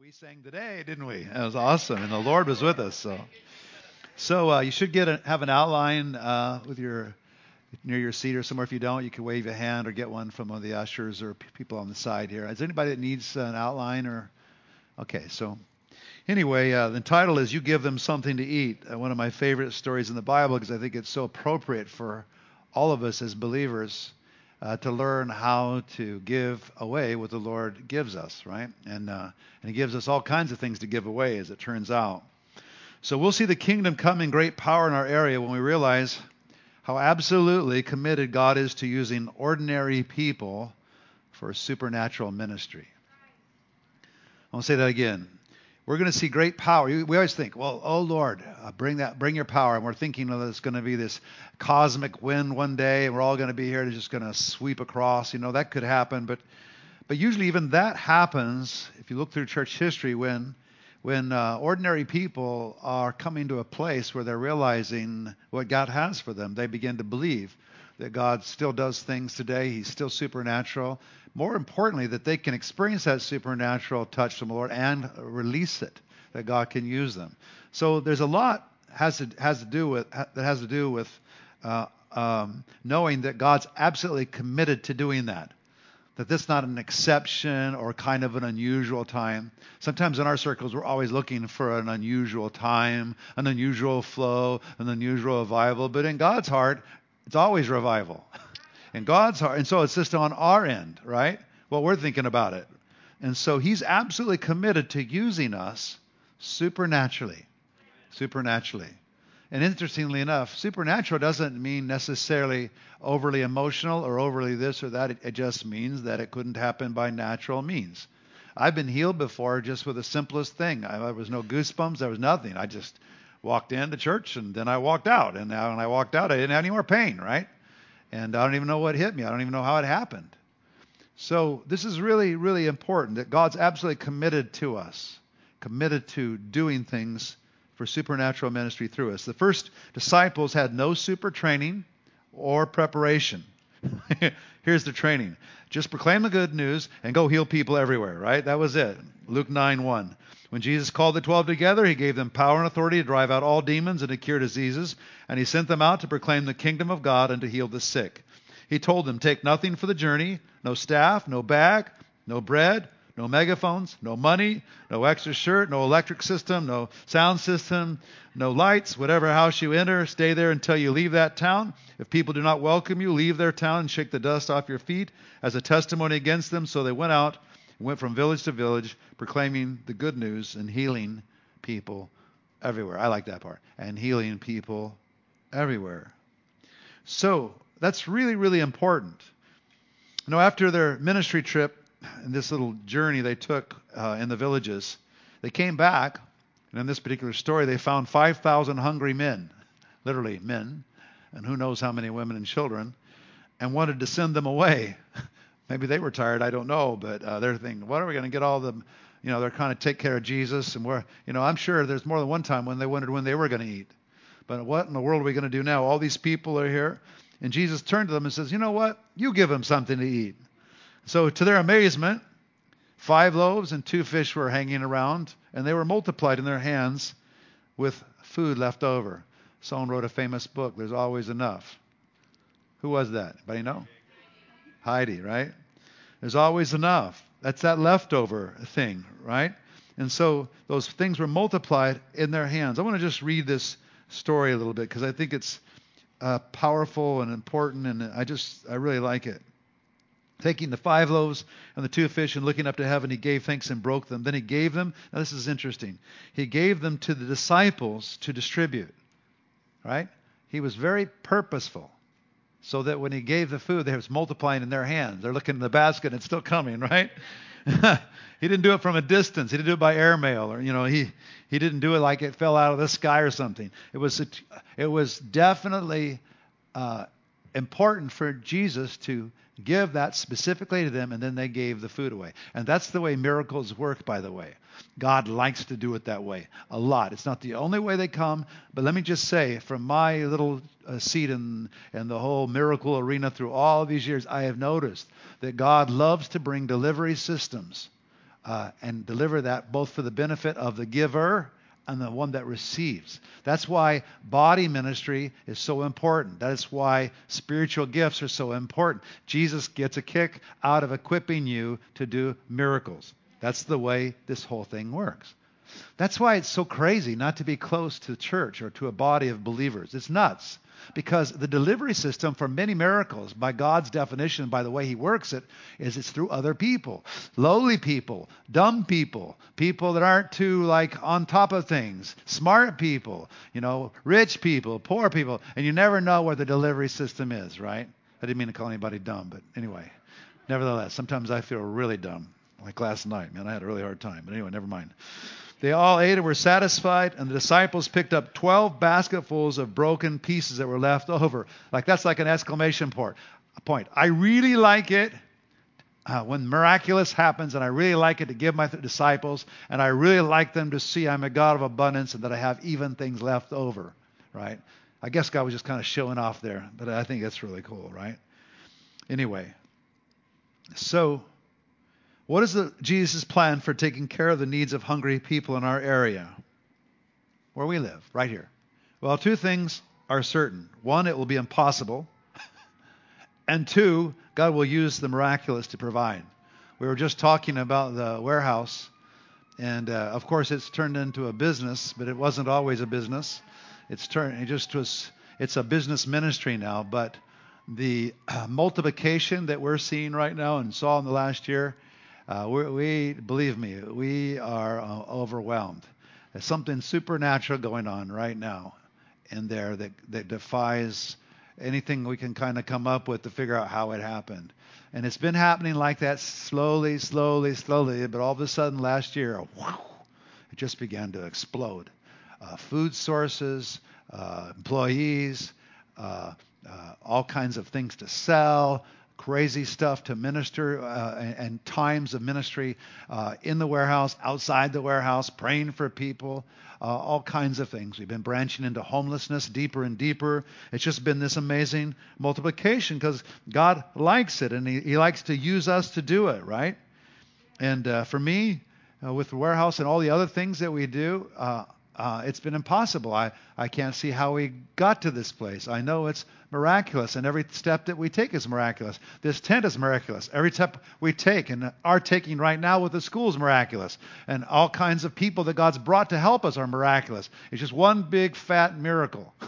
We sang today, didn't we? That was awesome, and the Lord was with us. So, so uh, you should get a, have an outline uh, with your near your seat or somewhere. If you don't, you can wave a hand or get one from one of the ushers or p- people on the side here. Is there anybody that needs an outline or? Okay, so anyway, uh, the title is "You Give Them Something to Eat." Uh, one of my favorite stories in the Bible because I think it's so appropriate for all of us as believers uh, to learn how to give away what the Lord gives us, right? And uh, and He gives us all kinds of things to give away, as it turns out. So we'll see the kingdom come in great power in our area when we realize how absolutely committed God is to using ordinary people for supernatural ministry. I'll say that again we're going to see great power. We always think, well, oh Lord, uh, bring that, bring your power, and we're thinking that it's going to be this cosmic wind one day, and we're all going to be here, and just going to sweep across. You know, that could happen, but but usually even that happens if you look through church history when when uh, ordinary people are coming to a place where they're realizing what God has for them. They begin to believe that God still does things today. He's still supernatural more importantly, that they can experience that supernatural touch from the Lord and release it, that God can use them. So there's a lot has to has to do with that has to do with uh, um, knowing that God's absolutely committed to doing that. That this is not an exception or kind of an unusual time. Sometimes in our circles, we're always looking for an unusual time, an unusual flow, an unusual revival. But in God's heart, it's always revival. in God's heart. And so it's just on our end, right? Well, we're thinking about it. And so he's absolutely committed to using us supernaturally. Supernaturally. And interestingly enough, supernatural doesn't mean necessarily overly emotional or overly this or that. It, it, just means that it couldn't happen by natural means. I've been healed before just with the simplest thing. I, there was no goosebumps. There was nothing. I just walked into church and then I walked out. And now when I walked out, I didn't have any more pain, right? And I don't even know what hit me. I don't even know how it happened. So this is really, really important that God's absolutely committed to us, committed to doing things for supernatural ministry through us. The first disciples had no super training or preparation. Here's the training. Just proclaim the good news and go heal people everywhere, right? That was it. Luke 9 1. When Jesus called the twelve together, he gave them power and authority to drive out all demons and to cure diseases, and he sent them out to proclaim the kingdom of God and to heal the sick. He told them, Take nothing for the journey no staff, no bag, no bread, no megaphones, no money, no extra shirt, no electric system, no sound system, no lights. Whatever house you enter, stay there until you leave that town. If people do not welcome you, leave their town and shake the dust off your feet as a testimony against them. So they went out went from village to village proclaiming the good news and healing people everywhere. I like that part. And healing people everywhere. So that's really, really important. You know, after their ministry trip and this little journey they took uh, in the villages, they came back, and in this particular story, they found 5,000 hungry men, literally men, and who knows how many women and children, and wanted to send them away. Maybe they were tired. I don't know, but uh, they're thinking, what are we going to get all the, you know, they're kind of take care of Jesus, and we're, you know, I'm sure there's more than one time when they wondered when they were going to eat. But what in the world are we going to do now? All these people are here, and Jesus turned to them and says, you know what? You give them something to eat. So to their amazement, five loaves and two fish were hanging around, and they were multiplied in their hands with food left over. Someone wrote a famous book, There's Always Enough. Who was that? Anybody know? Heidi, right? There's always enough. That's that leftover thing, right? And so those things were multiplied in their hands. I want to just read this story a little bit because I think it's uh, powerful and important, and I just I really like it. Taking the five loaves and the two fish and looking up to heaven, he gave thanks and broke them. Then he gave them. Now this is interesting. He gave them to the disciples to distribute. Right? He was very purposeful so that when he gave the food, they was multiplying in their hands. They're looking in the basket, and it's still coming, right? he didn't do it from a distance. He didn't do it by airmail, or you know, he he didn't do it like it fell out of the sky or something. It was it was definitely uh, important for Jesus to give that specifically to them, and then they gave the food away. And that's the way miracles work, by the way. God likes to do it that way a lot. It's not the only way they come, but let me just say, from my little uh, seat in, in the whole miracle arena through all these years, I have noticed that God loves to bring delivery systems uh, and deliver that both for the benefit of the giver and the one that receives. That's why body ministry is so important. That is why spiritual gifts are so important. Jesus gets a kick out of equipping you to do miracles. That's the way this whole thing works. That's why it's so crazy not to be close to church or to a body of believers. It's nuts because the delivery system for many miracles, by God's definition, by the way He works it, is it's through other people, lowly people, dumb people, people that aren't too like on top of things, smart people, you know, rich people, poor people, and you never know where the delivery system is, right? I didn't mean to call anybody dumb, but anyway, nevertheless, sometimes I feel really dumb. Like last night, man, I had a really hard time. But anyway, never mind. They all ate and were satisfied, and the disciples picked up 12 basketfuls of broken pieces that were left over. Like that's like an exclamation point. Point. I really like it uh, when miraculous happens, and I really like it to give my disciples, and I really like them to see I'm a God of abundance and that I have even things left over. Right? I guess God was just kind of showing off there, but I think that's really cool, right? Anyway, so what is Jesus' plan for taking care of the needs of hungry people in our area? Where we live, right here. Well, two things are certain. One, it will be impossible. and two, God will use the miraculous to provide. We were just talking about the warehouse, and uh, of course, it's turned into a business, but it wasn't always a business. It's turned, it just was, it's a business ministry now, but the uh, multiplication that we're seeing right now and saw in the last year uh, we believe me, we are uh, overwhelmed. There's something supernatural going on right now in there that, that defies anything we can kind of come up with to figure out how it happened. And it's been happening like that slowly, slowly, slowly, but all of a sudden last year, whew, it just began to explode. Uh, food sources, uh, employees, uh, uh all kinds of things to sell, crazy stuff to minister uh, and, times of ministry uh, in the warehouse, outside the warehouse, praying for people, uh, all kinds of things. We've been branching into homelessness deeper and deeper. It's just been this amazing multiplication because God likes it and he, he, likes to use us to do it, right? And uh, for me, uh, with the warehouse and all the other things that we do, uh, it's been impossible. I, I can't see how we got to this place. I know it's miraculous, and every step that we take is miraculous. This tent is miraculous. Every step we take and are taking right now with the school is miraculous. And all kinds of people that God's brought to help us are miraculous. It's just one big fat miracle.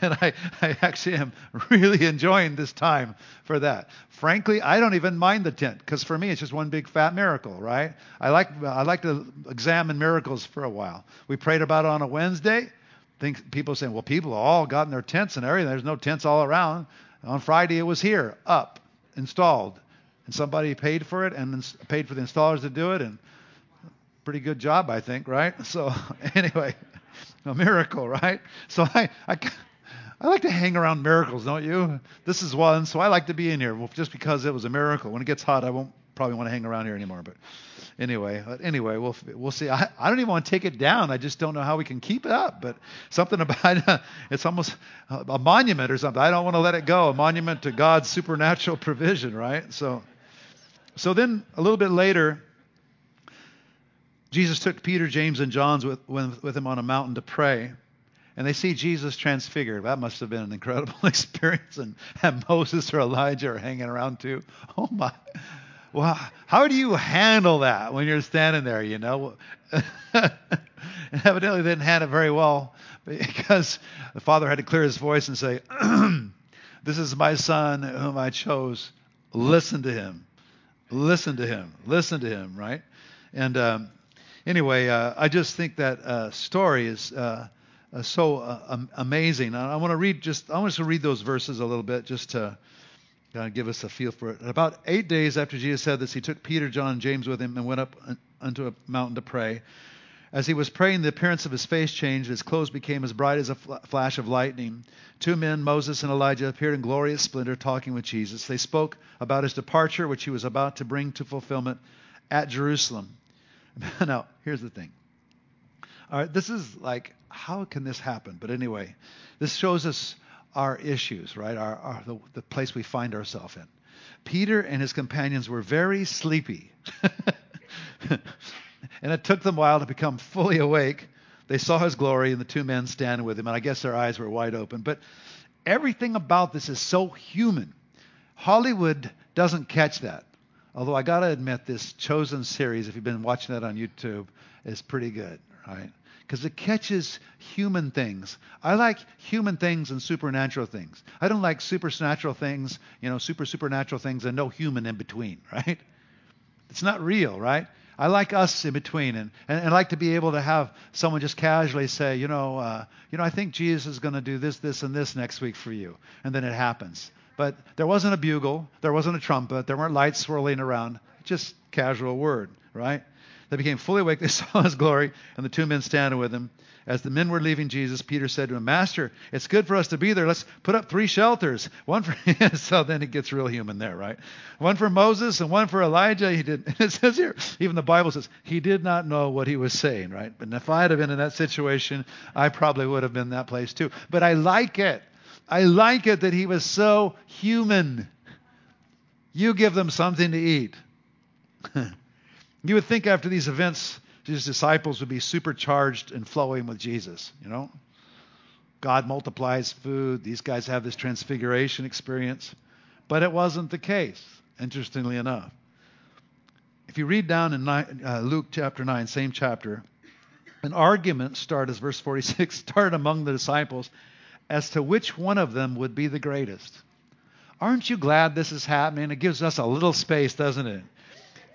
and I, I actually am really enjoying this time for that. Frankly, I don't even mind the tent because for me it's just one big fat miracle, right? I like I like to examine miracles for a while. We prayed about it on a Wednesday. Think people saying, well, people all got in their tents and everything. There's no tents all around. On Friday it was here, up, installed, and somebody paid for it and paid for the installers to do it and pretty good job, I think, right? So anyway a miracle, right? So I, I, I like to hang around miracles, don't you? This is one, so I like to be in here just because it was a miracle. When it gets hot, I won't probably want to hang around here anymore. But anyway, but anyway, we'll we'll see. I, I don't even want to take it down. I just don't know how we can keep it up. But something about uh, it's almost uh, a monument or something. I don't want to let it go. A monument to God's supernatural provision, right? So, so then a little bit later, Jesus took Peter, James, and John's with, with him on a mountain to pray. And they see Jesus transfigured. That must have been an incredible experience. And, and Moses or Elijah are hanging around too. Oh my. Well, how do you handle that when you're standing there, you know? and evidently they didn't handle it very well because the father had to clear his voice and say, This is my son whom I chose. Listen to him. Listen to him. Listen to him, right? And um, anyway, uh, I just think that uh, story is uh, uh so uh, amazing. I, I want to read just I want to read those verses a little bit just to give us a feel for it. About eight days after Jesus said this, he took Peter, John, and James with him and went up unto a mountain to pray. As he was praying, the appearance of his face changed. His clothes became as bright as a flash of lightning. Two men, Moses and Elijah, appeared in glorious splendor, talking with Jesus. They spoke about his departure, which he was about to bring to fulfillment at Jerusalem. now, here's the thing. All right, this is like, how can this happen? But anyway, this shows us our issues, right? Our, our the, the place we find ourselves in. Peter and his companions were very sleepy. and it took them a while to become fully awake. They saw his glory and the two men standing with him, and I guess their eyes were wide open. But everything about this is so human. Hollywood doesn't catch that. Although I got to admit, this Chosen series, if you've been watching that on YouTube, is pretty good, right? Because it catches human things. I like human things and supernatural things. I don't like supernatural things, you know, super supernatural things and no human in between, right? It's not real, right? I like us in between, and, and, and I like to be able to have someone just casually say, you know, uh, you know, I think Jesus is going to do this, this, and this next week for you, and then it happens. But there wasn't a bugle, there wasn't a trumpet, there weren't lights swirling around, just casual word, right? They became fully awake. They saw his glory, and the two men standing with him. As the men were leaving Jesus, Peter said to him, Master, it's good for us to be there. Let's put up three shelters. One for so then it gets real human there, right? One for Moses and one for Elijah. He did. It says here, even the Bible says he did not know what he was saying, right? But if I had been in that situation, I probably would have been that place too. But I like it. I like it that he was so human. You give them something to eat. You would think after these events, his disciples would be supercharged and flowing with Jesus, you know? God multiplies food. These guys have this transfiguration experience. But it wasn't the case, interestingly enough. If you read down in uh, Luke chapter 9, same chapter, an argument started, as verse 46, started among the disciples as to which one of them would be the greatest. Aren't you glad this is happening? It gives us a little space, doesn't it?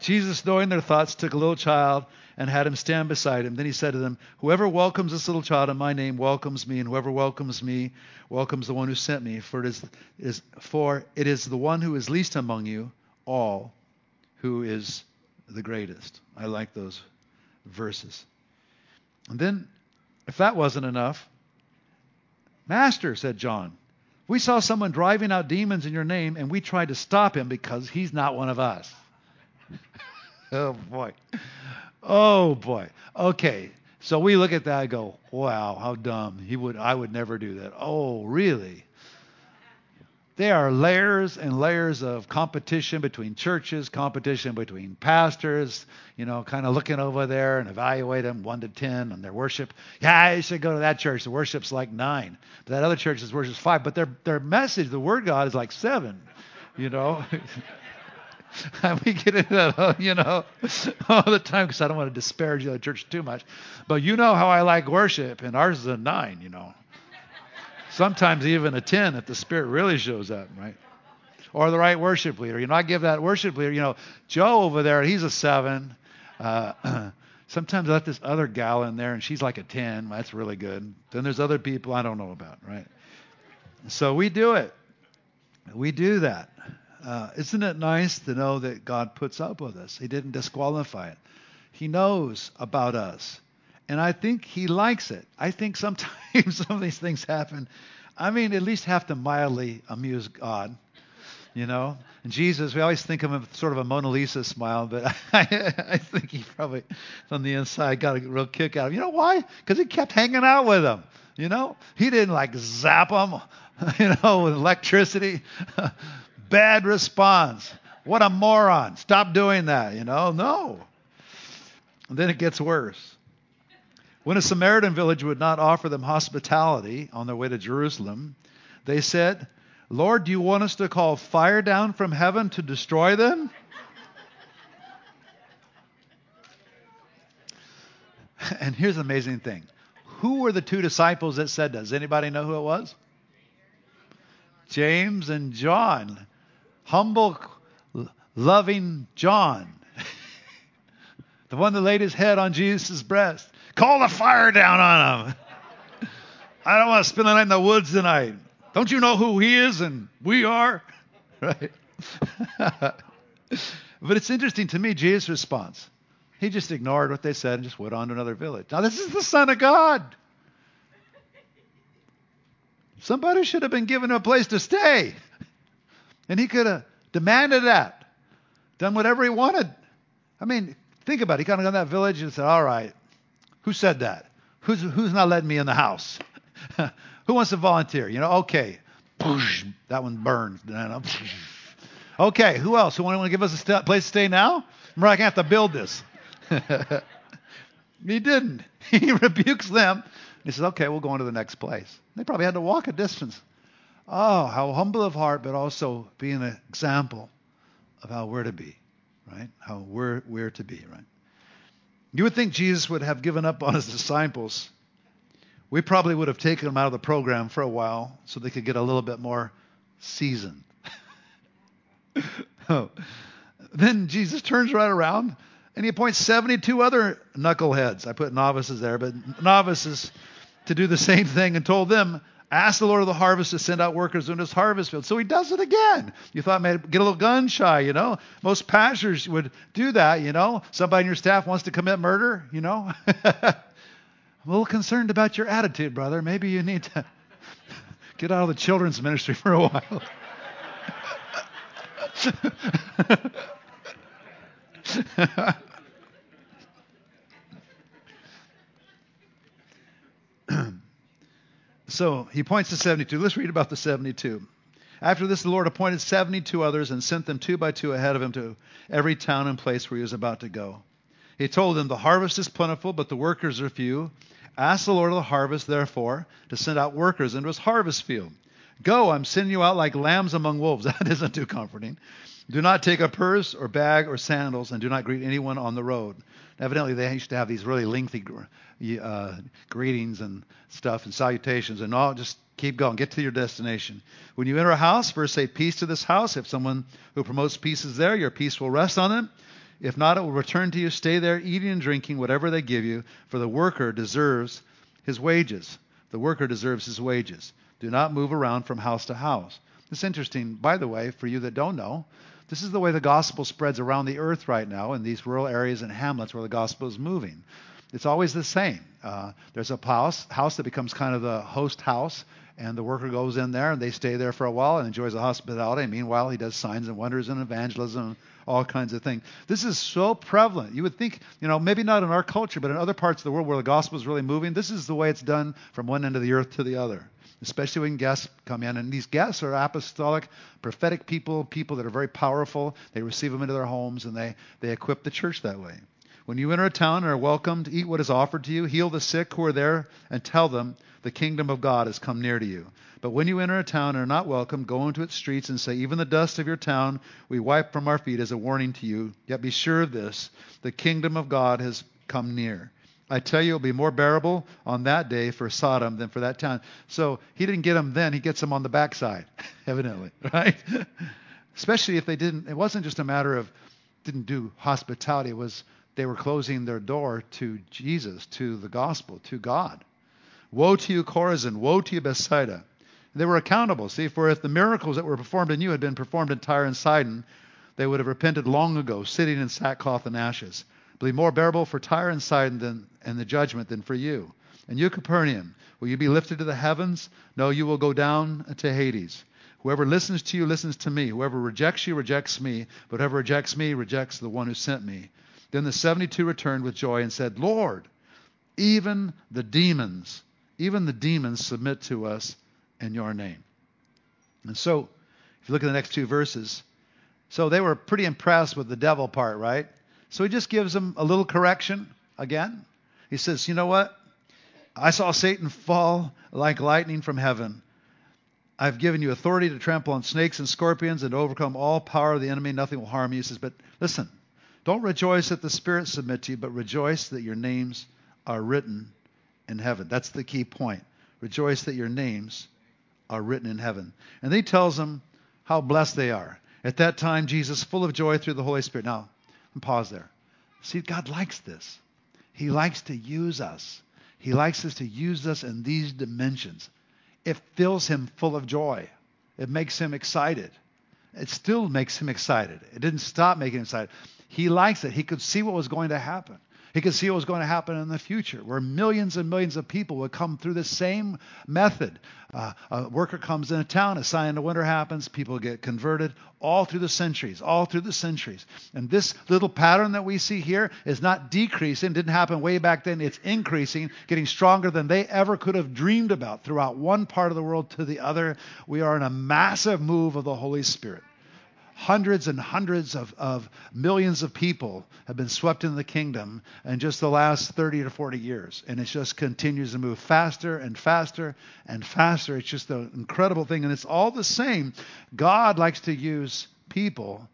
Jesus, knowing their thoughts, took a little child and had him stand beside him. Then he said to them, Whoever welcomes this little child in my name welcomes me, and whoever welcomes me welcomes the one who sent me. For it is, is for it is the one who is least among you all who is the greatest. I like those verses. And then, if that wasn't enough, Master, said John, we saw someone driving out demons in your name, and we tried to stop him because he's not one of us. oh, boy. Oh, boy. Okay. So we look at that and go, wow, how dumb. He would I would never do that. Oh, really? There are layers and layers of competition between churches, competition between pastors, you know, kind of looking over there and evaluate them one to ten on their worship. Yeah, you should go to that church. The worship's like nine. But That other church's worship's five. But their their message, the word God, is like seven. You know. we get into that, you know, all the time because I don't want to disparage the other church too much. But you know how I like worship, and ours is a nine, you know. Sometimes even a 10 if the Spirit really shows up, right? Or the right worship leader. You know, I give that worship leader, you know, Joe over there, he's a 7. Uh, sometimes I let this other gal in there, and she's like a 10. That's really good. Then there's other people I don't know about, right? So we do it. We do that. Uh, isn't it nice to know that God puts up with us? He didn't disqualify it. He knows about us. And I think he likes it. I think sometimes some of these things happen. I mean, at least have to mildly amuse God. You know, and Jesus, we always think of him sort of a Mona Lisa smile, but I, I think he probably, on the inside, got a real kick out of him. You know why? Because he kept hanging out with them. You know, he didn't like zap them, you know, with electricity. Bad response. What a moron. Stop doing that, you know? No. And then it gets worse. When a Samaritan village would not offer them hospitality on their way to Jerusalem, they said, Lord, do you want us to call fire down from heaven to destroy them? and here's the amazing thing. Who were the two disciples that said that? Does anybody know who it was? James and John. Humble, loving John. the one that laid his head on Jesus' breast. Call the fire down on him. I don't want to spend the night in the woods tonight. Don't you know who he is and we are? Right? but it's interesting to me, Jesus' response. He just ignored what they said and just went on to another village. Now, this is the Son of God. Somebody should have been given a place to stay. And he could have demanded that, done whatever he wanted. I mean, think about it. He kind of got that village and said, All right, who said that? Who's, who's not letting me in the house? Who wants to volunteer? You know, okay. That one burns. Okay, who else? Who want to give us a st- place to stay now? Remember, I can have to build this. he didn't. He rebukes them. He says, okay, we'll go on to the next place. They probably had to walk a distance. Oh, how humble of heart, but also being an example of how we're to be, right? How we're, we're to be, right? You would think Jesus would have given up on his disciples. We probably would have taken them out of the program for a while so they could get a little bit more seasoned. oh. Then Jesus turns right around and he appoints 72 other knuckleheads. I put novices there, but novices to do the same thing and told them, Ask the Lord of the harvest to send out workers into his harvest field. So he does it again. You thought, man, get a little gun shy, you know? Most pastors would do that, you know? Somebody in your staff wants to commit murder, you know? I'm a little concerned about your attitude, brother. Maybe you need to get out of the children's ministry for a while. so he points to 72. Let's read about the 72. After this, the Lord appointed 72 others and sent them two by two ahead of him to every town and place where he was about to go. He told them, The harvest is plentiful, but the workers are few. Ask the Lord of the harvest, therefore, to send out workers into his harvest field. Go, I'm sending you out like lambs among wolves. That isn't too comforting. Do not take a purse or bag or sandals, and do not greet anyone on the road. Evidently, they used to have these really lengthy uh, greetings and stuff and salutations, and all just keep going. Get to your destination. When you enter a house, first say peace to this house. If someone who promotes peace is there, your peace will rest on them. If not, it will return to you. Stay there, eating and drinking whatever they give you, for the worker deserves his wages. The worker deserves his wages. Do not move around from house to house. It's interesting, by the way, for you that don't know, this is the way the gospel spreads around the earth right now in these rural areas and hamlets where the gospel is moving. It's always the same. Uh, there's a house, house that becomes kind of the host house, and the worker goes in there and they stay there for a while and enjoys the hospitality. meanwhile, he does signs and wonders and evangelism, all kinds of things. This is so prevalent. You would think, you know, maybe not in our culture, but in other parts of the world where the gospel is really moving, this is the way it's done from one end of the earth to the other especially when guests come in. And these guests are apostolic, prophetic people, people that are very powerful. They receive them into their homes and they, they equip the church that way. When you enter a town and are welcomed, eat what is offered to you, heal the sick who are there, and tell them the kingdom of God has come near to you. But when you enter a town and are not welcome, go into its streets and say, Even the dust of your town we wipe from our feet as a warning to you. Yet be sure of this the kingdom of God has come near. I tell you, it'll be more bearable on that day for Sodom than for that town. So he didn't get them then; he gets them on the backside, evidently, right? Especially if they didn't. It wasn't just a matter of didn't do hospitality. It was they were closing their door to Jesus, to the gospel, to God. Woe to you, Chorazin! Woe to you, Bethsaida! They were accountable. See, for if the miracles that were performed in you had been performed in Tyre and Sidon, they would have repented long ago, sitting in sackcloth and ashes be more bearable for Tyre and Sidon than, and the judgment than for you. And you, Capernaum, will you be lifted to the heavens? No, you will go down to Hades. Whoever listens to you listens to me. Whoever rejects you rejects me. But whoever rejects me rejects the one who sent me. Then the 72 returned with joy and said, Lord, even the demons, even the demons submit to us in your name. And so, if you look at the next two verses, so they were pretty impressed with the devil part, right? So he just gives them a little correction again. He says, You know what? I saw Satan fall like lightning from heaven. I've given you authority to trample on snakes and scorpions and to overcome all power of the enemy. Nothing will harm you. He says, But listen, don't rejoice that the spirits submit to you, but rejoice that your names are written in heaven. That's the key point. Rejoice that your names are written in heaven. And he tells them how blessed they are. At that time, Jesus, full of joy through the Holy Spirit. Now, and pause there. See, God likes this. He likes to use us. He likes us to use us in these dimensions. It fills him full of joy. It makes him excited. It still makes him excited. It didn't stop making him excited. He likes it. He could see what was going to happen. He could see what was going to happen in the future, where millions and millions of people would come through the same method. Uh, a worker comes in a town, a sign of winter happens, people get converted all through the centuries, all through the centuries. And this little pattern that we see here is not decreasing, didn't happen way back then, it's increasing, getting stronger than they ever could have dreamed about throughout one part of the world to the other. We are in a massive move of the Holy Spirit hundreds and hundreds of, of millions of people have been swept into the kingdom in just the last 30 to 40 years. And it just continues to move faster and faster and faster. It's just an incredible thing. And it's all the same. God likes to use people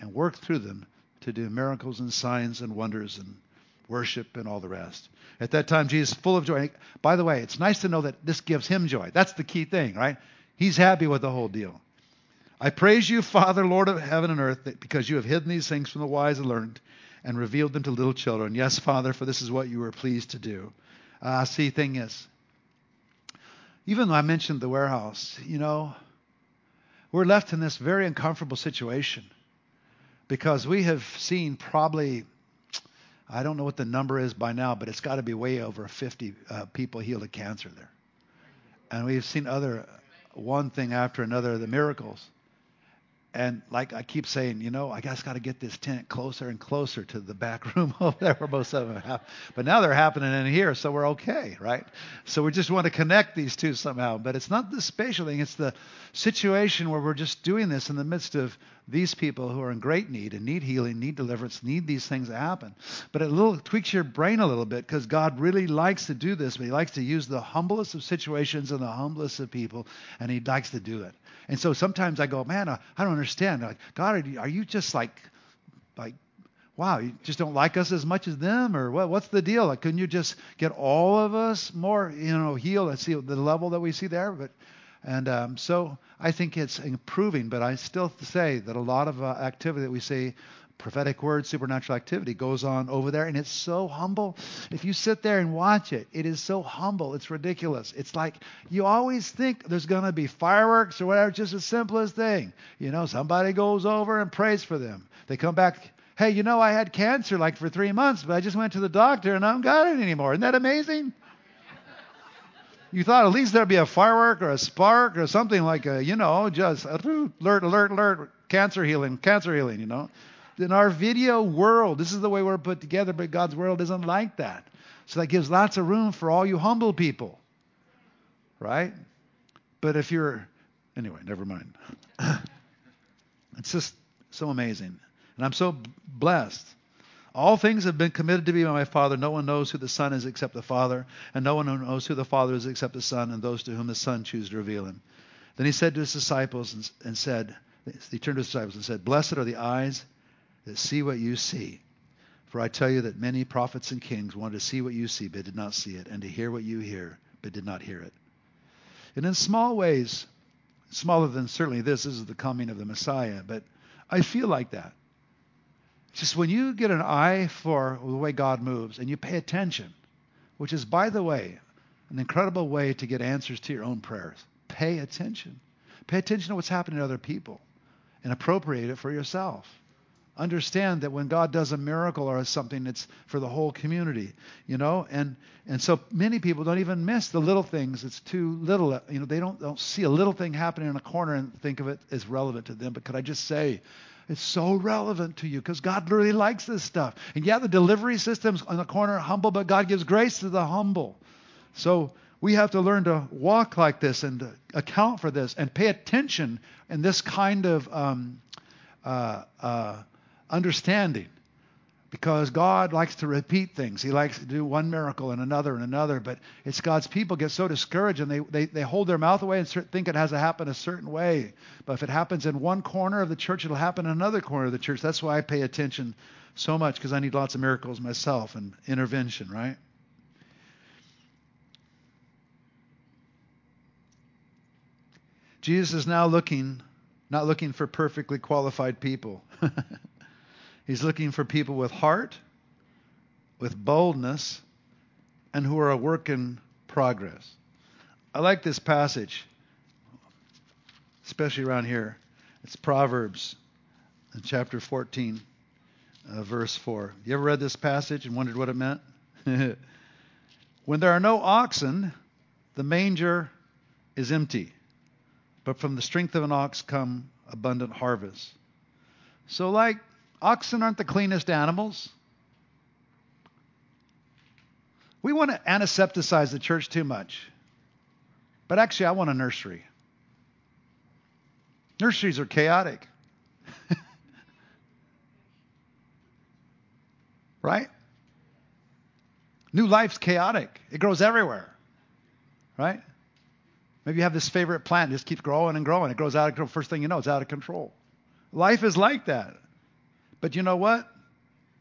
and work through them to do miracles and signs and wonders and worship and all the rest. At that time, Jesus, full of joy. By the way, it's nice to know that this gives him joy. That's the key thing, right? He's happy with the whole deal. I praise you, Father, Lord of heaven and earth, because you have hidden these things from the wise and learned and revealed them to little children. Yes, Father, for this is what you were pleased to do. Uh, see, thing is, even though I mentioned the warehouse, you know, we're left in this very uncomfortable situation because we have seen probably, I don't know what the number is by now, but it's got to be way over 50 uh, people healed of cancer there. And we've seen other, one thing after another, the miracles. And like I keep saying, you know, I just got to get this tent closer and closer to the back room over there where most of them happen. But now they're happening in here, so we're okay, right? So we just want to connect these two somehow. But it's not the spatial thing, it's the situation where we're just doing this in the midst of these people who are in great need and need healing, need deliverance, need these things to happen. But it little tweaks your brain a little bit because God really likes to do this, but He likes to use the humblest of situations and the humblest of people, and He likes to do it. And so sometimes I go, man, I, don't understand. Like, God, are you, just like, like, wow, you just don't like us as much as them, or what? What's the deal? Like, couldn't you just get all of us more, you know, healed? I see the level that we see there, but. And um, so I think it's improving, but I still say that a lot of uh, activity that we see prophetic word, supernatural activity goes on over there, and it's so humble. If you sit there and watch it, it is so humble. It's ridiculous. It's like you always think there's going to be fireworks or whatever, just the simplest thing. You know, somebody goes over and prays for them. They come back. Hey, you know, I had cancer like for three months, but I just went to the doctor and I don't got it anymore. Isn't that amazing? You thought at least there'd be a firework or a spark or something like a, you know, just alert, alert, alert, cancer healing, cancer healing, you know in our video world, this is the way we're put together, but God's world isn't like that. So that gives lots of room for all you humble people. Right? But if you're, anyway, never mind. it's just so amazing. And I'm so blessed. All things have been committed to me by my Father. No one knows who the Son is except the Father, and no one knows who the Father is except the Son, and those to whom the Son chooses to reveal him. Then he said to his disciples and, and said, he turned to his disciples and said, Blessed are the eyes that see what you see. For I tell you that many prophets and kings wanted to see what you see, but did not see it, and to hear what you hear, but did not hear it. And in small ways, smaller than certainly this, this is the coming of the Messiah, but I feel like that. Just when you get an eye for the way God moves and you pay attention, which is, by the way, an incredible way to get answers to your own prayers. Pay attention. Pay attention to what's happening to other people and appropriate it for yourself understand that when God does a miracle or something, it's for the whole community, you know. And and so many people don't even miss the little things. It's too little, you know. They don't don't see a little thing happening in a corner and think of it as relevant to them. But could I just say, it's so relevant to you because God really likes this stuff. And yeah, the delivery system's on the corner humble, but God gives grace to the humble. So we have to learn to walk like this and account for this and pay attention in this kind of um, uh, uh, understanding because God likes to repeat things. He likes to do one miracle and another and another, but it's God's people get so discouraged and they, they, they hold their mouth away and think it has to happen a certain way. But if it happens in one corner of the church, it'll happen in another corner of the church. That's why I pay attention so much because I need lots of miracles myself and intervention, right? Jesus is now looking, not looking for perfectly qualified people. He's looking for people with heart, with boldness, and who are a work in progress. I like this passage, especially around here. It's Proverbs chapter 14, uh, verse 4. You ever read this passage and wondered what it meant? when there are no oxen, the manger is empty, but from the strength of an ox come abundant harvest. So, like Oxen aren't the cleanest animals. We want to antisepticize the church too much. But actually, I want a nursery. Nurseries are chaotic. right? New life's chaotic. It grows everywhere. Right? Maybe you have this favorite plant, just keeps growing and growing. It grows out of control. First thing you know, it's out of control. Life is like that. But you know what?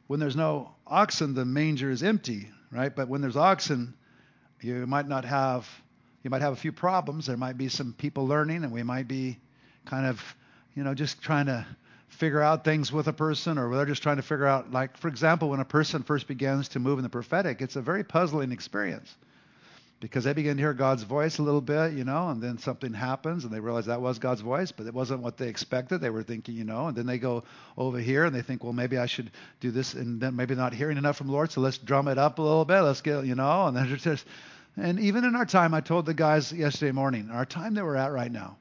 When there's no oxen, the manger is empty, right? But when there's oxen, you might not have you might have a few problems. There might be some people learning, and we might be kind of, you know, just trying to figure out things with a person, or they're just trying to figure out, like, for example, when a person first begins to move in the prophetic, it's a very puzzling experience because they begin to hear God's voice a little bit, you know, and then something happens and they realize that was God's voice, but it wasn't what they expected. They were thinking, you know, and then they go over here and they think, well, maybe I should do this, and then maybe not hearing enough from the Lord, so let's drum it up a little bit. Let's get, you know, and then just, and even in our time, I told the guys yesterday morning, our time that we're at right now,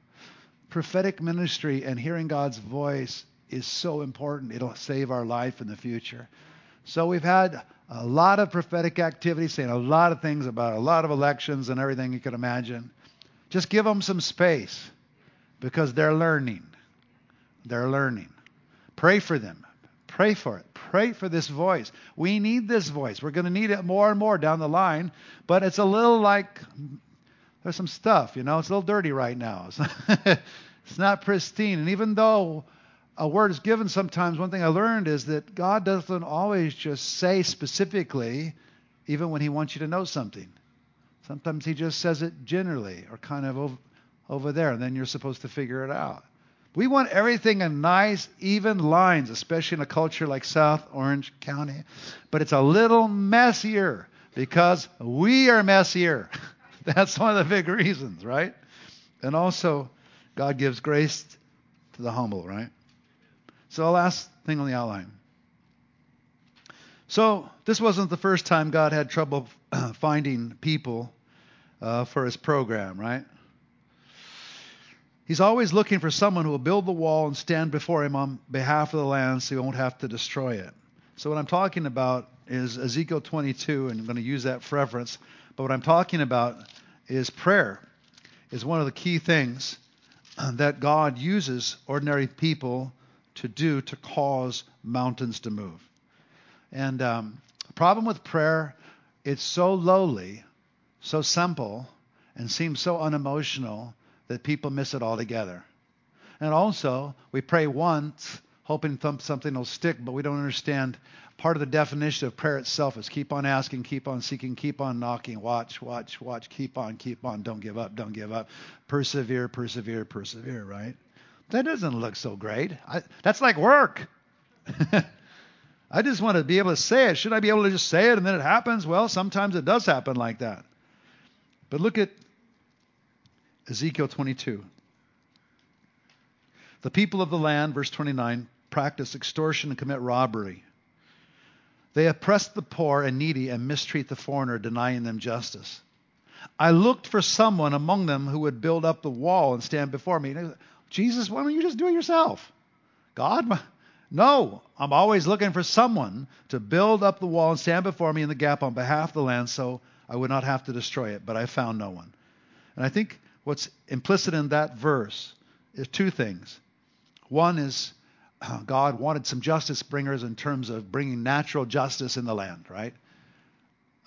prophetic ministry and hearing God's voice is so important. It'll save our life in the future. So we've had a lot of prophetic activity, saying a lot of things about a lot of elections and everything you could imagine. Just give them some space because they're learning. They're learning. Pray for them. Pray for it. Pray for this voice. We need this voice. We're going to need it more and more down the line, but it's a little like there's some stuff, you know, it's a little dirty right now. it's not pristine. And even though a word is given sometimes, one thing I learned is that God doesn't always just say specifically, even when He wants you to know something. Sometimes He just says it generally or kind of over, over there, and then you're supposed to figure it out. We want everything in nice, even lines, especially in a culture like South Orange County. But it's a little messier because we are messier. That's one of the big reasons, right? And also, God gives grace to the humble, right? So, the last thing on the outline. So, this wasn't the first time God had trouble finding people uh, for his program, right? He's always looking for someone who will build the wall and stand before him on behalf of the land so he won't have to destroy it. So, what I'm talking about is Ezekiel 22, and I'm going to use that for reference. But what I'm talking about is prayer, is one of the key things that God uses ordinary people to do to cause mountains to move. And um, the problem with prayer, it's so lowly, so simple, and seems so unemotional that people miss it altogether. And also, we pray once, hoping something will stick, but we don't understand part of the definition of prayer itself is keep on asking, keep on seeking, keep on knocking, watch, watch, watch, keep on, keep on, don't give up, don't give up, persevere, persevere, persevere, right? That doesn't look so great. I, that's like work. I just want to be able to say it. Should I be able to just say it and then it happens? Well, sometimes it does happen like that. But look at Ezekiel 22. The people of the land, verse 29, practice extortion and commit robbery. They oppress the poor and needy and mistreat the foreigner, denying them justice. I looked for someone among them who would build up the wall and stand before me. Jesus, why don't you just do it yourself? God, no, I'm always looking for someone to build up the wall and stand before me in the gap on behalf of the land so I would not have to destroy it, but I found no one. And I think what's implicit in that verse is two things. One is uh, God wanted some justice bringers in terms of bringing natural justice in the land, right?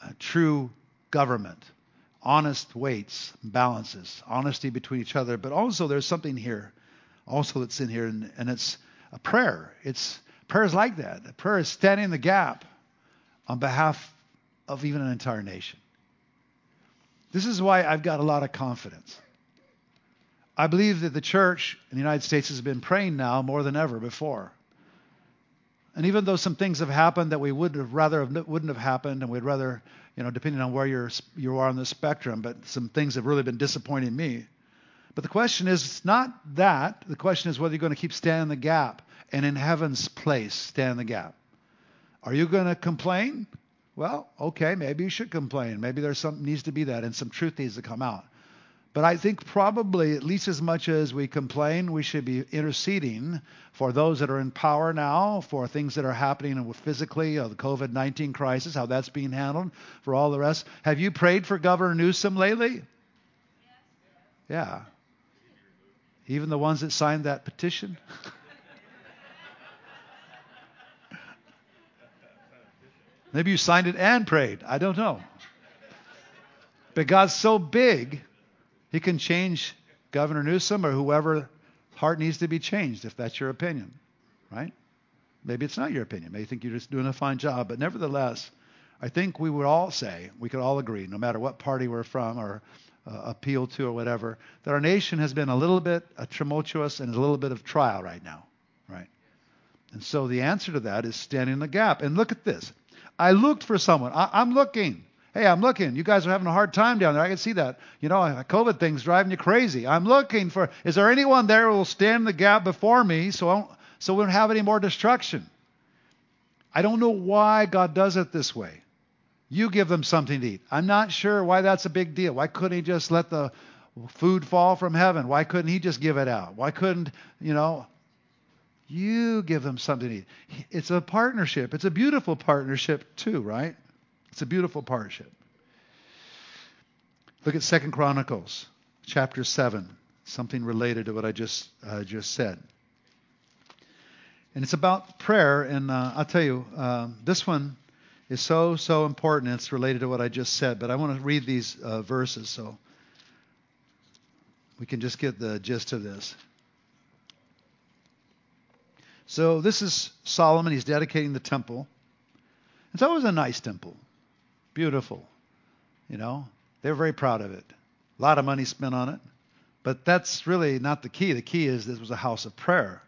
A true government honest weights, balances, honesty between each other. But also, there's something here, also that's in here, and, and it's a prayer. It's prayer is like that. prayer is standing in the gap on behalf of even an entire nation. This is why I've got a lot of confidence. I believe that the church in the United States has been praying now more than ever before. And even though some things have happened that we would have rather have, wouldn't have happened, and we'd rather you know, depending on where you're, you are on the spectrum, but some things have really been disappointing me. But the question is it's not that. The question is whether you're going to keep standing the gap and in heaven's place stand the gap. Are you going to complain? Well, okay, maybe you should complain. Maybe there's some needs to be that and some truth needs to come out. But I think probably at least as much as we complain, we should be interceding for those that are in power now, for things that are happening physically, the COVID 19 crisis, how that's being handled, for all the rest. Have you prayed for Governor Newsom lately? Yeah. Even the ones that signed that petition? Maybe you signed it and prayed. I don't know. But God's so big, He can change Governor Newsom or whoever heart needs to be changed, if that's your opinion, right? Maybe it's not your opinion. Maybe you think you're just doing a fine job. But nevertheless, I think we would all say, we could all agree, no matter what party we're from or uh, appeal to or whatever, that our nation has been a little bit uh, tumultuous and a little bit of trial right now, right? And so the answer to that is standing in the gap. And look at this. I looked for someone. I, I'm looking. Hey, I'm looking. You guys are having a hard time down there. I can see that. You know, COVID thing's driving you crazy. I'm looking for. Is there anyone there who will stand in the gap before me so I so we don't have any more destruction? I don't know why God does it this way. You give them something to eat. I'm not sure why that's a big deal. Why couldn't he just let the food fall from heaven? Why couldn't he just give it out? Why couldn't, you know, you give them something to eat? It's a partnership. It's a beautiful partnership too, right? It's a beautiful partnership. Look at Second Chronicles chapter 7, something related to what I just uh, just said. And it's about prayer, and uh, I'll tell you, uh, this one is so, so important. It's related to what I just said, but I want to read these uh, verses so we can just get the gist of this. So this is Solomon. He's dedicating the temple. It's always a nice temple. Beautiful. You know, they're very proud of it. A lot of money spent on it. But that's really not the key. The key is this was a house of prayer.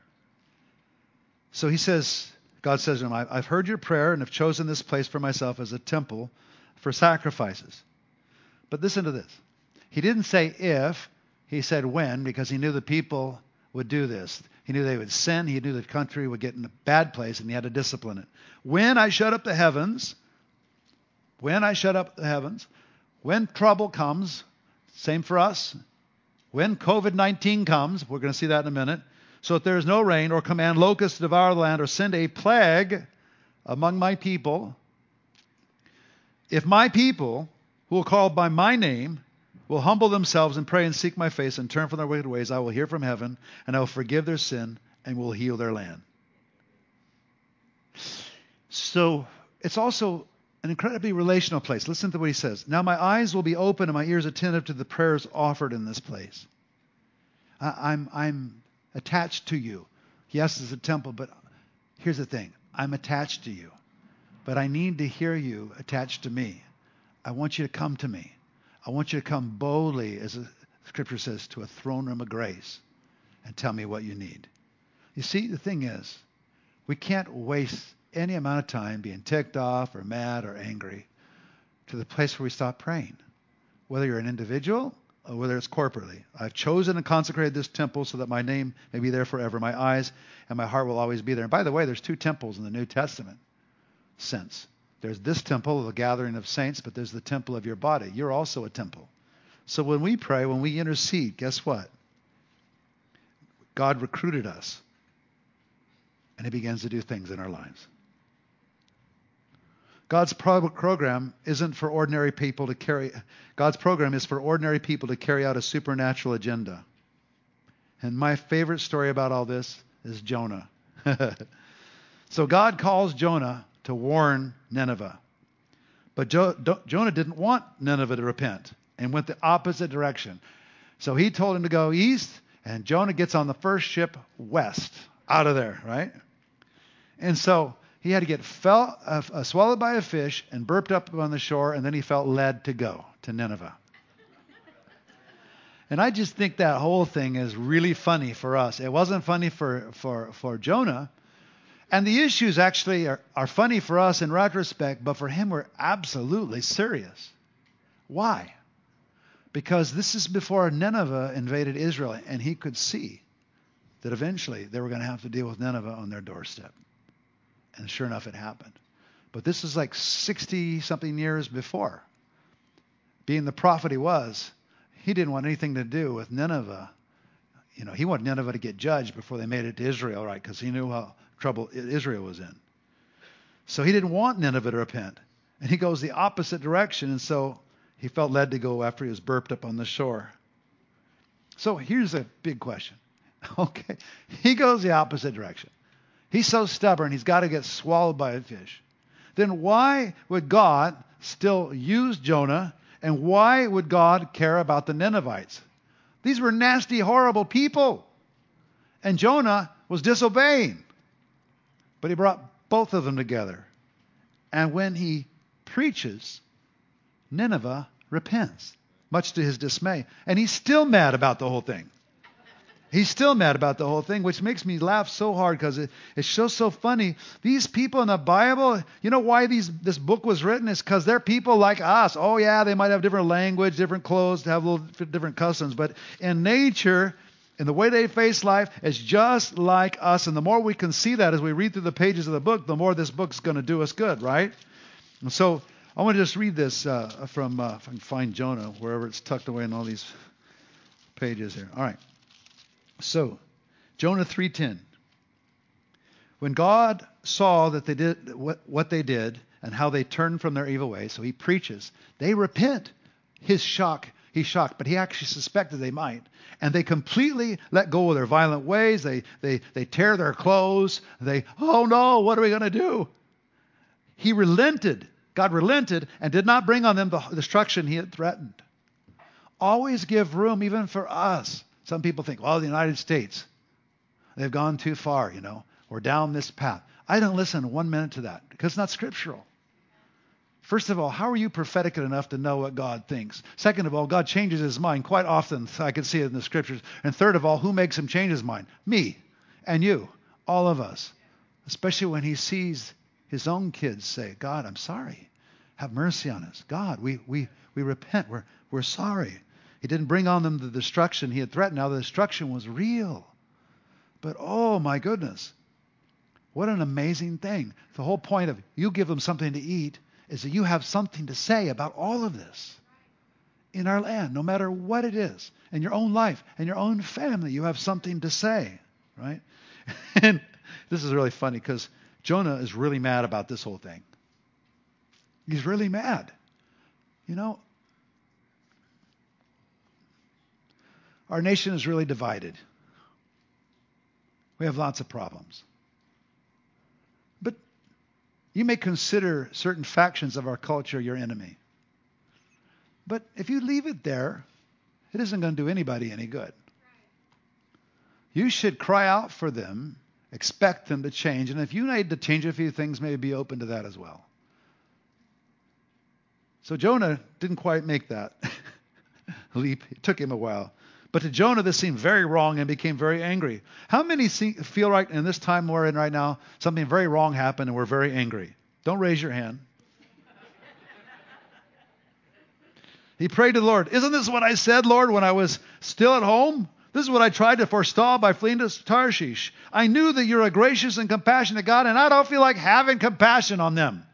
So he says, God says to him, I've heard your prayer and have chosen this place for myself as a temple for sacrifices. But listen to this. He didn't say if, he said when, because he knew the people would do this. He knew they would sin. He knew the country would get in a bad place, and he had to discipline it. When I shut up the heavens, when I shut up the heavens, when trouble comes, same for us. When COVID 19 comes, we're going to see that in a minute so that there is no rain, or command locusts to devour the land, or send a plague among my people, if my people, who are called by my name, will humble themselves and pray and seek my face and turn from their wicked ways, I will hear from heaven, and I will forgive their sin and will heal their land. So it's also an incredibly relational place. Listen to what he says. Now my eyes will be open and my ears attentive to the prayers offered in this place. I'm, I'm attached to you. Yes, it's a temple, but here's the thing I'm attached to you. But I need to hear you attached to me. I want you to come to me. I want you to come boldly, as the scripture says, to a throne room of grace and tell me what you need. You see, the thing is, we can't waste any amount of time being ticked off or mad or angry to the place where we stop praying. Whether you're an individual or whether it's corporately. I've chosen and consecrated this temple so that my name may be there forever. My eyes and my heart will always be there. And by the way, there's two temples in the New Testament sense. There's this temple, of the gathering of saints, but there's the temple of your body. You're also a temple. So when we pray, when we intercede, guess what? God recruited us, and He begins to do things in our lives. God's program isn't for ordinary people to carry God's program is for ordinary people to carry out a supernatural agenda. And my favorite story about all this is Jonah. so God calls Jonah to warn Nineveh. But jo- Jonah didn't want Nineveh to repent and went the opposite direction. So he told him to go east, and Jonah gets on the first ship west, out of there, right? And so he had to get fell, uh, uh, swallowed by a fish and burped up on the shore, and then he felt led to go to Nineveh. And I just think that whole thing is really funny for us. It wasn't funny for, for, for Jonah. And the issues actually are, are funny for us in retrospect, but for him were absolutely serious. Why? Because this is before Nineveh invaded Israel, and he could see that eventually they were going to have to deal with Nineveh on their doorstep. And sure enough, it happened. But this is like 60 something years before. Being the prophet he was, he didn't want anything to do with Nineveh. You know, he wanted Nineveh to get judged before they made it to Israel, right? Because he knew how trouble Israel was in. So he didn't want Nineveh to repent. And he goes the opposite direction. And so he felt led to go after he was burped up on the shore. So here's a big question. Okay. He goes the opposite direction. He's so stubborn, he's got to get swallowed by a fish. then why would God still use Jonah and why would God care about the Ninevites? These were nasty, horrible people. And Jonah was disobeying. But he brought both of them together. And when he preaches, Nineveh repents, much to his dismay. And he's still mad about the whole thing. He's still mad about the whole thing, which makes me laugh so hard because it, it's so so funny. These people in the Bible, you know why these this book was written? Is because they're people like us. Oh yeah, they might have different language, different clothes, have little different customs, but in nature, in the way they face life, it's just like us. And the more we can see that as we read through the pages of the book, the more this book's going to do us good, right? And so I want to just read this uh, from uh, if I can find Jonah wherever it's tucked away in all these pages here. All right. So, Jonah 3:10. When God saw that they did what, what they did and how they turned from their evil ways, so he preaches, they repent. His shock, he's shocked, but he actually suspected they might. And they completely let go of their violent ways. They they they tear their clothes. They, oh no, what are we going to do? He relented. God relented and did not bring on them the destruction he had threatened. Always give room even for us some people think, well, the United States, they've gone too far, you know, we're down this path. I don't listen one minute to that because it's not scriptural. First of all, how are you prophetic enough to know what God thinks? Second of all, God changes his mind quite often. I can see it in the scriptures. And third of all, who makes him change his mind? Me and you, all of us. Especially when he sees his own kids say, God, I'm sorry. Have mercy on us. God, we, we, we repent. We're, we're sorry. He didn't bring on them the destruction he had threatened. Now the destruction was real. But oh my goodness, what an amazing thing. The whole point of you give them something to eat is that you have something to say about all of this in our land, no matter what it is. In your own life, in your own family, you have something to say, right? And this is really funny because Jonah is really mad about this whole thing. He's really mad. You know, Our nation is really divided. We have lots of problems. But you may consider certain factions of our culture your enemy. But if you leave it there, it isn't going to do anybody any good. You should cry out for them, expect them to change, and if you need to change a few things, maybe be open to that as well. So Jonah didn't quite make that leap. It took him a while. But to Jonah, this seemed very wrong and became very angry. How many see, feel right in this time we're in right now, something very wrong happened and we're very angry? Don't raise your hand. he prayed to the Lord, Isn't this what I said, Lord, when I was still at home? This is what I tried to forestall by fleeing to Tarshish. I knew that you're a gracious and compassionate God, and I don't feel like having compassion on them.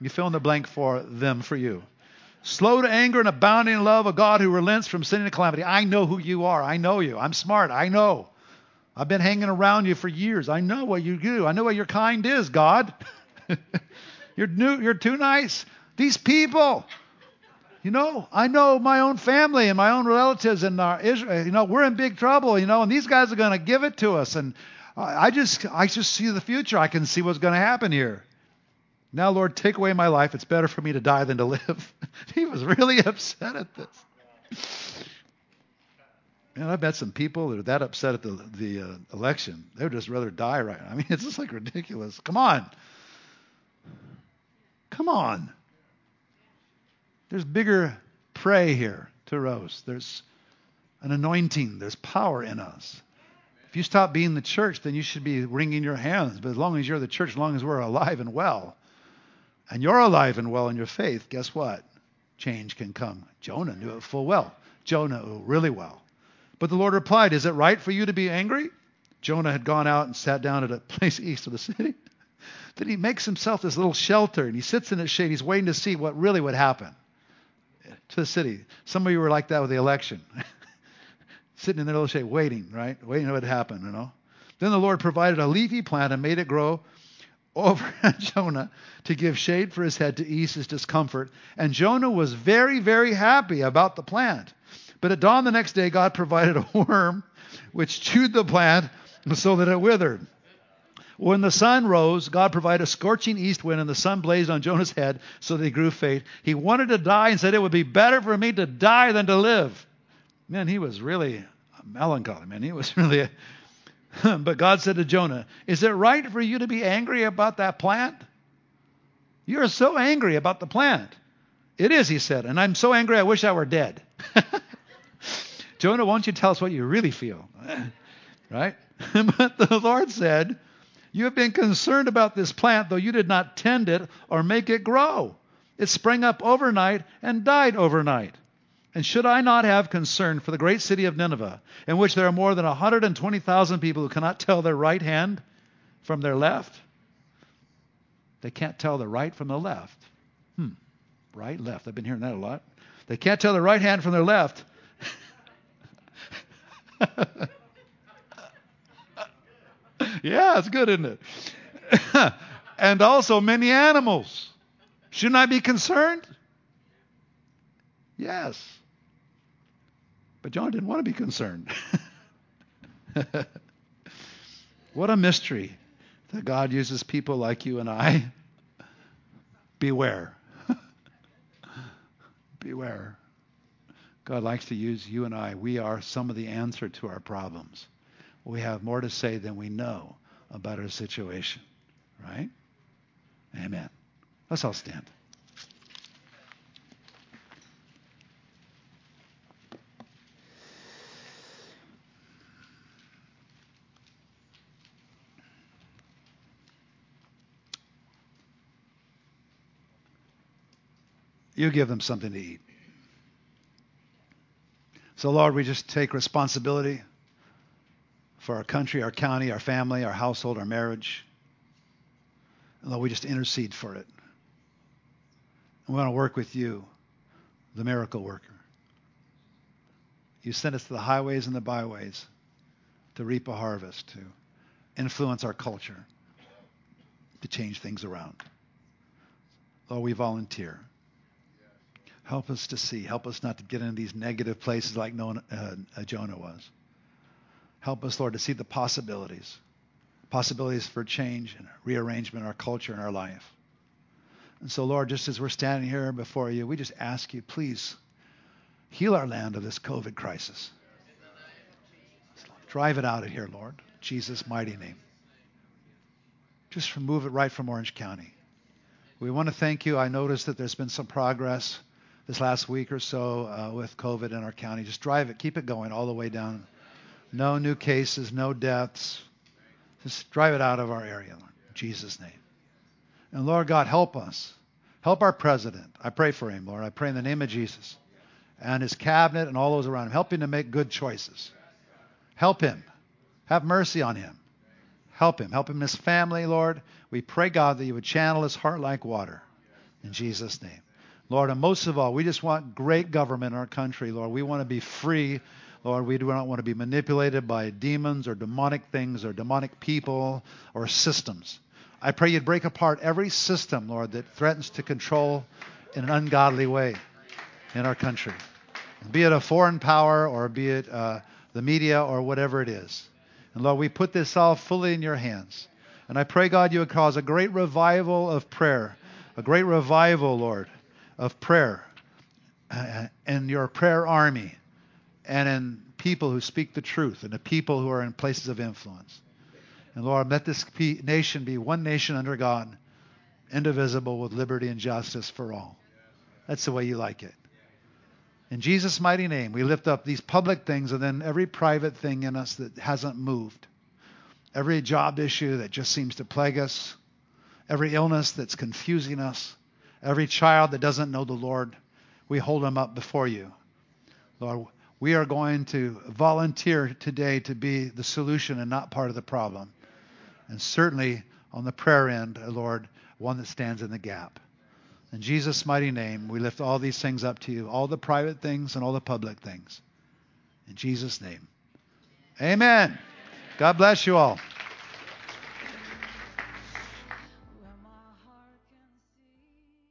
You fill in the blank for them for you slow to anger and abounding in love, a God who relents from sin and calamity. I know who you are. I know you. I'm smart. I know. I've been hanging around you for years. I know what you do. I know what your kind is, God. you're new, you're too nice. These people, you know, I know my own family and my own relatives and our Israel. You know, we're in big trouble. You know, and these guys are going to give it to us. And I just, I just see the future. I can see what's going to happen here. Now, Lord, take away my life. It's better for me to die than to live. he was really upset at this. And I've met some people that are that upset at the, the uh, election, they would just rather die right now. I mean, it's just like ridiculous. Come on. Come on. There's bigger prey here to roast. There's an anointing. There's power in us. If you stop being the church, then you should be wringing your hands. But as long as you're the church, as long as we're alive and well, and you're alive and well in your faith, guess what? Change can come. Jonah knew it full well. Jonah knew really well. But the Lord replied, Is it right for you to be angry? Jonah had gone out and sat down at a place east of the city. then he makes himself this little shelter and he sits in its shade. He's waiting to see what really would happen to the city. Some of you were like that with the election. Sitting in the little shade, waiting, right? Waiting to what would happen, you know. Then the Lord provided a leafy plant and made it grow over at Jonah to give shade for his head to ease his discomfort. And Jonah was very, very happy about the plant. But at dawn the next day, God provided a worm which chewed the plant so that it withered. When the sun rose, God provided a scorching east wind, and the sun blazed on Jonah's head so that he grew faint. He wanted to die and said, It would be better for me to die than to live. Man, he was really melancholy, man. He was really. but God said to Jonah, Is it right for you to be angry about that plant? You're so angry about the plant. It is, he said, and I'm so angry I wish I were dead. Jonah, won't you tell us what you really feel? right? but the Lord said, You have been concerned about this plant, though you did not tend it or make it grow. It sprang up overnight and died overnight. And should I not have concern for the great city of Nineveh, in which there are more than 120,000 people who cannot tell their right hand from their left? They can't tell the right from the left. Hmm. Right, left. I've been hearing that a lot. They can't tell their right hand from their left. yeah, it's good, isn't it? and also many animals. Shouldn't I be concerned? Yes. But John didn't want to be concerned. what a mystery that God uses people like you and I. Beware. Beware. God likes to use you and I. We are some of the answer to our problems. We have more to say than we know about our situation. Right? Amen. Let's all stand. You give them something to eat. So, Lord, we just take responsibility for our country, our county, our family, our household, our marriage. And Lord, we just intercede for it. And we want to work with you, the miracle worker. You sent us to the highways and the byways to reap a harvest, to influence our culture, to change things around. Lord, we volunteer. Help us to see. Help us not to get into these negative places like uh, uh, Jonah was. Help us, Lord, to see the possibilities possibilities for change and rearrangement in our culture and our life. And so, Lord, just as we're standing here before you, we just ask you, please heal our land of this COVID crisis. Drive it out of here, Lord. Jesus' mighty name. Just remove it right from Orange County. We want to thank you. I noticed that there's been some progress this last week or so uh, with COVID in our county. Just drive it, keep it going all the way down. No new cases, no deaths. Just drive it out of our area, Lord. In Jesus' name. And Lord God, help us. Help our president. I pray for him, Lord. I pray in the name of Jesus. And his cabinet and all those around him. Help him to make good choices. Help him. Have mercy on him. Help him. Help him and his family, Lord. We pray, God, that you would channel his heart like water. In Jesus' name. Lord, and most of all, we just want great government in our country, Lord. We want to be free. Lord, we do not want to be manipulated by demons or demonic things or demonic people or systems. I pray you'd break apart every system, Lord, that threatens to control in an ungodly way in our country. Be it a foreign power or be it uh, the media or whatever it is. And Lord, we put this all fully in your hands. And I pray, God, you would cause a great revival of prayer, a great revival, Lord, of prayer uh, and your prayer army and in people who speak the truth and the people who are in places of influence. And Lord, let this nation be one nation under God, indivisible with liberty and justice for all. That's the way you like it. In Jesus' mighty name, we lift up these public things and then every private thing in us that hasn't moved. Every job issue that just seems to plague us. Every illness that's confusing us. Every child that doesn't know the Lord, we hold them up before you. Lord, we are going to volunteer today to be the solution and not part of the problem. And certainly on the prayer end, Lord, one that stands in the gap. In Jesus' mighty name, we lift all these things up to you, all the private things and all the public things. In Jesus' name. Amen. God bless you all.